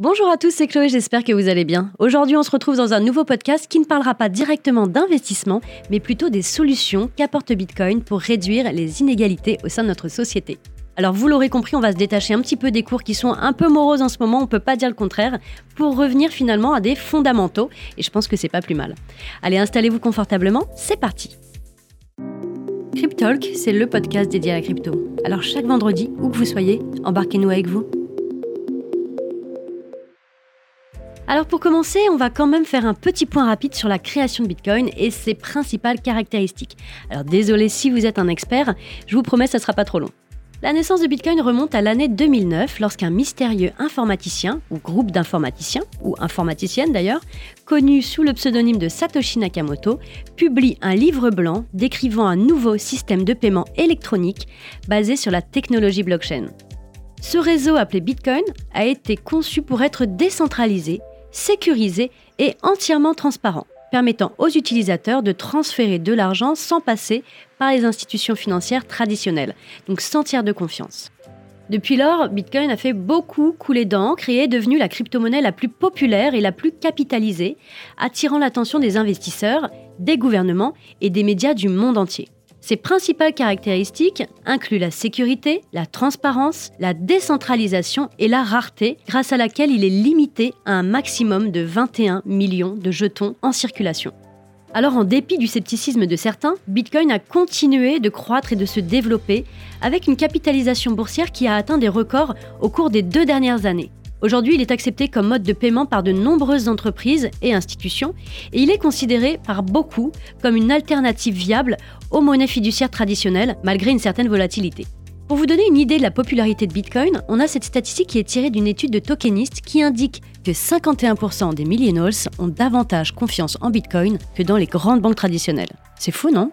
Bonjour à tous, c'est Chloé, j'espère que vous allez bien. Aujourd'hui, on se retrouve dans un nouveau podcast qui ne parlera pas directement d'investissement, mais plutôt des solutions qu'apporte Bitcoin pour réduire les inégalités au sein de notre société. Alors vous l'aurez compris, on va se détacher un petit peu des cours qui sont un peu moroses en ce moment, on peut pas dire le contraire, pour revenir finalement à des fondamentaux, et je pense que c'est pas plus mal. Allez, installez-vous confortablement, c'est parti. Cryptalk, c'est le podcast dédié à la crypto. Alors chaque vendredi, où que vous soyez, embarquez-nous avec vous. Alors pour commencer, on va quand même faire un petit point rapide sur la création de Bitcoin et ses principales caractéristiques. Alors désolé si vous êtes un expert, je vous promets ça sera pas trop long. La naissance de Bitcoin remonte à l'année 2009 lorsqu'un mystérieux informaticien, ou groupe d'informaticiens, ou informaticienne d'ailleurs, connu sous le pseudonyme de Satoshi Nakamoto, publie un livre blanc décrivant un nouveau système de paiement électronique basé sur la technologie blockchain. Ce réseau appelé Bitcoin a été conçu pour être décentralisé sécurisé et entièrement transparent, permettant aux utilisateurs de transférer de l'argent sans passer par les institutions financières traditionnelles, donc sans tiers de confiance. Depuis lors, Bitcoin a fait beaucoup couler d'encre et est devenu la crypto-monnaie la plus populaire et la plus capitalisée, attirant l'attention des investisseurs, des gouvernements et des médias du monde entier. Ses principales caractéristiques incluent la sécurité, la transparence, la décentralisation et la rareté, grâce à laquelle il est limité à un maximum de 21 millions de jetons en circulation. Alors en dépit du scepticisme de certains, Bitcoin a continué de croître et de se développer avec une capitalisation boursière qui a atteint des records au cours des deux dernières années. Aujourd'hui, il est accepté comme mode de paiement par de nombreuses entreprises et institutions et il est considéré par beaucoup comme une alternative viable aux monnaies fiduciaires traditionnelles malgré une certaine volatilité. Pour vous donner une idée de la popularité de Bitcoin, on a cette statistique qui est tirée d'une étude de Tokenist qui indique que 51% des millennials ont davantage confiance en Bitcoin que dans les grandes banques traditionnelles. C'est fou, non?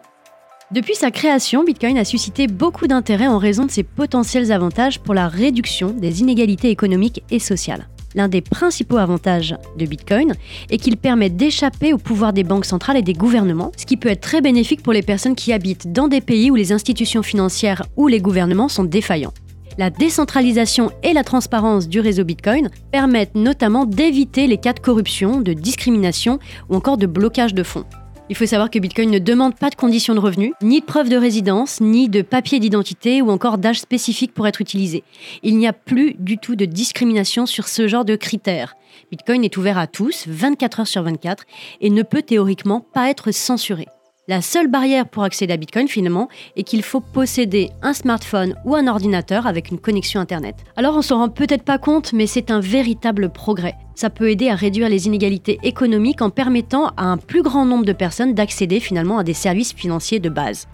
Depuis sa création, Bitcoin a suscité beaucoup d'intérêt en raison de ses potentiels avantages pour la réduction des inégalités économiques et sociales. L'un des principaux avantages de Bitcoin est qu'il permet d'échapper au pouvoir des banques centrales et des gouvernements, ce qui peut être très bénéfique pour les personnes qui habitent dans des pays où les institutions financières ou les gouvernements sont défaillants. La décentralisation et la transparence du réseau Bitcoin permettent notamment d'éviter les cas de corruption, de discrimination ou encore de blocage de fonds. Il faut savoir que Bitcoin ne demande pas de conditions de revenus, ni de preuve de résidence, ni de papier d'identité ou encore d'âge spécifique pour être utilisé. Il n'y a plus du tout de discrimination sur ce genre de critères. Bitcoin est ouvert à tous, 24 heures sur 24, et ne peut théoriquement pas être censuré. La seule barrière pour accéder à Bitcoin finalement est qu'il faut posséder un smartphone ou un ordinateur avec une connexion Internet. Alors on s'en rend peut-être pas compte, mais c'est un véritable progrès. Ça peut aider à réduire les inégalités économiques en permettant à un plus grand nombre de personnes d'accéder finalement à des services financiers de base.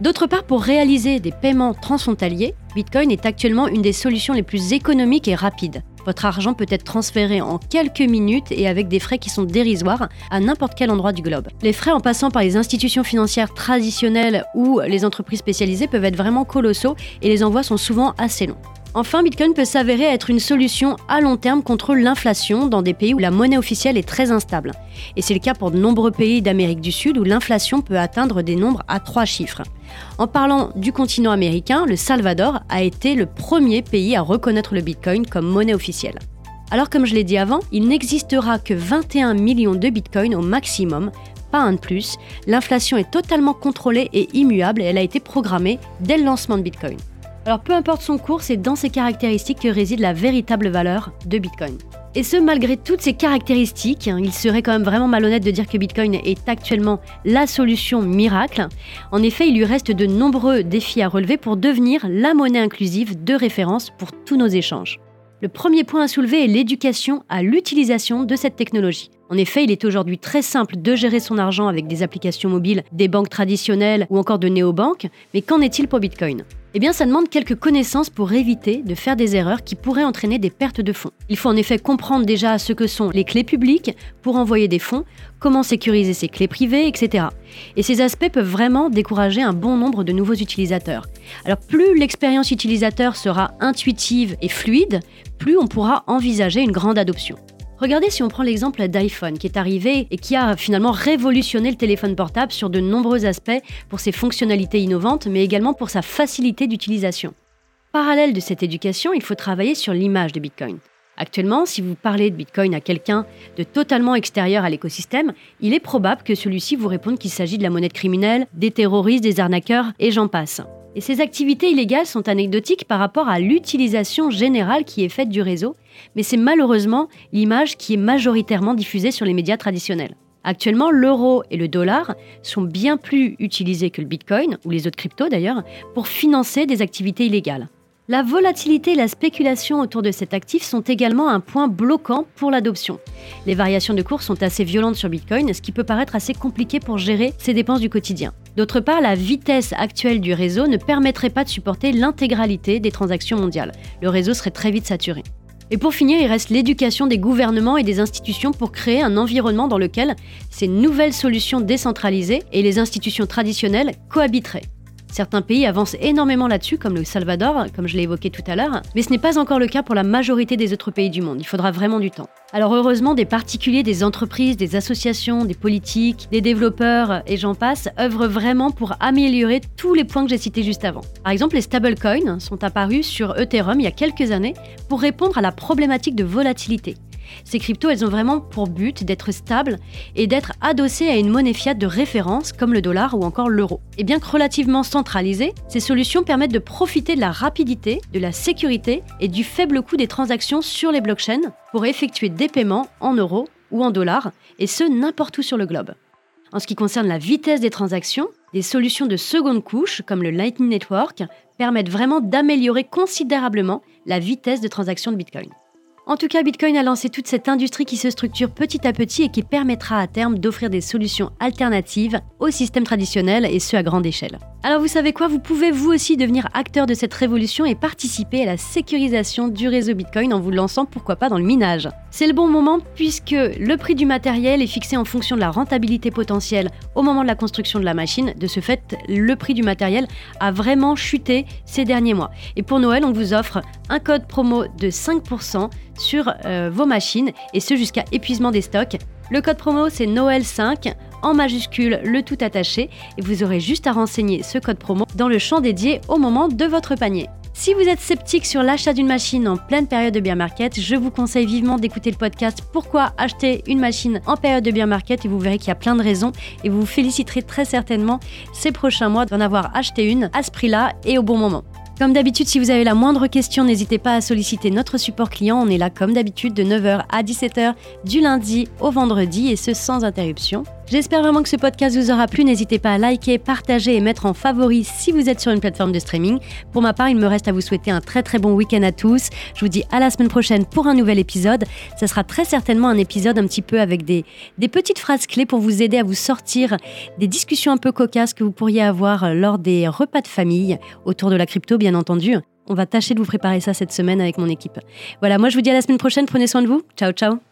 D'autre part, pour réaliser des paiements transfrontaliers, Bitcoin est actuellement une des solutions les plus économiques et rapides. Votre argent peut être transféré en quelques minutes et avec des frais qui sont dérisoires à n'importe quel endroit du globe. Les frais en passant par les institutions financières traditionnelles ou les entreprises spécialisées peuvent être vraiment colossaux et les envois sont souvent assez longs. Enfin, Bitcoin peut s'avérer être une solution à long terme contre l'inflation dans des pays où la monnaie officielle est très instable. Et c'est le cas pour de nombreux pays d'Amérique du Sud où l'inflation peut atteindre des nombres à trois chiffres. En parlant du continent américain, le Salvador a été le premier pays à reconnaître le Bitcoin comme monnaie officielle. Alors comme je l'ai dit avant, il n'existera que 21 millions de Bitcoins au maximum, pas un de plus. L'inflation est totalement contrôlée et immuable et elle a été programmée dès le lancement de Bitcoin. Alors peu importe son cours, c'est dans ces caractéristiques que réside la véritable valeur de Bitcoin. Et ce, malgré toutes ces caractéristiques, hein, il serait quand même vraiment malhonnête de dire que Bitcoin est actuellement la solution miracle. En effet, il lui reste de nombreux défis à relever pour devenir la monnaie inclusive de référence pour tous nos échanges. Le premier point à soulever est l'éducation à l'utilisation de cette technologie. En effet, il est aujourd'hui très simple de gérer son argent avec des applications mobiles, des banques traditionnelles ou encore de néobanques, mais qu'en est-il pour Bitcoin? Eh bien, ça demande quelques connaissances pour éviter de faire des erreurs qui pourraient entraîner des pertes de fonds. Il faut en effet comprendre déjà ce que sont les clés publiques pour envoyer des fonds, comment sécuriser ses clés privées, etc. Et ces aspects peuvent vraiment décourager un bon nombre de nouveaux utilisateurs. Alors plus l'expérience utilisateur sera intuitive et fluide, plus on pourra envisager une grande adoption. Regardez si on prend l'exemple d'iPhone qui est arrivé et qui a finalement révolutionné le téléphone portable sur de nombreux aspects pour ses fonctionnalités innovantes, mais également pour sa facilité d'utilisation. Parallèle de cette éducation, il faut travailler sur l'image de Bitcoin. Actuellement, si vous parlez de Bitcoin à quelqu'un de totalement extérieur à l'écosystème, il est probable que celui-ci vous réponde qu'il s'agit de la monnaie criminelle, des terroristes, des arnaqueurs et j'en passe. Et ces activités illégales sont anecdotiques par rapport à l'utilisation générale qui est faite du réseau, mais c'est malheureusement l'image qui est majoritairement diffusée sur les médias traditionnels. Actuellement, l'euro et le dollar sont bien plus utilisés que le bitcoin, ou les autres cryptos d'ailleurs, pour financer des activités illégales. La volatilité et la spéculation autour de cet actif sont également un point bloquant pour l'adoption. Les variations de cours sont assez violentes sur Bitcoin, ce qui peut paraître assez compliqué pour gérer ses dépenses du quotidien. D'autre part, la vitesse actuelle du réseau ne permettrait pas de supporter l'intégralité des transactions mondiales. Le réseau serait très vite saturé. Et pour finir, il reste l'éducation des gouvernements et des institutions pour créer un environnement dans lequel ces nouvelles solutions décentralisées et les institutions traditionnelles cohabiteraient. Certains pays avancent énormément là-dessus, comme le Salvador, comme je l'ai évoqué tout à l'heure, mais ce n'est pas encore le cas pour la majorité des autres pays du monde. Il faudra vraiment du temps. Alors heureusement, des particuliers, des entreprises, des associations, des politiques, des développeurs et j'en passe œuvrent vraiment pour améliorer tous les points que j'ai cités juste avant. Par exemple, les stablecoins sont apparus sur Ethereum il y a quelques années pour répondre à la problématique de volatilité. Ces cryptos, elles ont vraiment pour but d'être stables et d'être adossées à une monnaie fiat de référence comme le dollar ou encore l'euro. Et bien que relativement centralisées, ces solutions permettent de profiter de la rapidité, de la sécurité et du faible coût des transactions sur les blockchains pour effectuer des paiements en euros ou en dollars, et ce n'importe où sur le globe. En ce qui concerne la vitesse des transactions, des solutions de seconde couche, comme le Lightning Network, permettent vraiment d'améliorer considérablement la vitesse de transaction de Bitcoin. En tout cas, Bitcoin a lancé toute cette industrie qui se structure petit à petit et qui permettra à terme d'offrir des solutions alternatives au système traditionnel et ce à grande échelle. Alors vous savez quoi, vous pouvez vous aussi devenir acteur de cette révolution et participer à la sécurisation du réseau Bitcoin en vous lançant pourquoi pas dans le minage. C'est le bon moment puisque le prix du matériel est fixé en fonction de la rentabilité potentielle au moment de la construction de la machine. De ce fait, le prix du matériel a vraiment chuté ces derniers mois. Et pour Noël, on vous offre un code promo de 5% sur euh, vos machines et ce jusqu'à épuisement des stocks. Le code promo c'est Noël5 en majuscule le tout attaché et vous aurez juste à renseigner ce code promo dans le champ dédié au moment de votre panier. Si vous êtes sceptique sur l'achat d'une machine en pleine période de bear market, je vous conseille vivement d'écouter le podcast Pourquoi acheter une machine en période de bear market et vous verrez qu'il y a plein de raisons et vous vous féliciterez très certainement ces prochains mois d'en avoir acheté une à ce prix-là et au bon moment. Comme d'habitude, si vous avez la moindre question, n'hésitez pas à solliciter notre support client. On est là comme d'habitude de 9h à 17h du lundi au vendredi et ce sans interruption. J'espère vraiment que ce podcast vous aura plu. N'hésitez pas à liker, partager et mettre en favori si vous êtes sur une plateforme de streaming. Pour ma part, il me reste à vous souhaiter un très très bon week-end à tous. Je vous dis à la semaine prochaine pour un nouvel épisode. Ça sera très certainement un épisode un petit peu avec des, des petites phrases clés pour vous aider à vous sortir des discussions un peu cocasses que vous pourriez avoir lors des repas de famille autour de la crypto, bien entendu. On va tâcher de vous préparer ça cette semaine avec mon équipe. Voilà, moi je vous dis à la semaine prochaine. Prenez soin de vous. Ciao, ciao.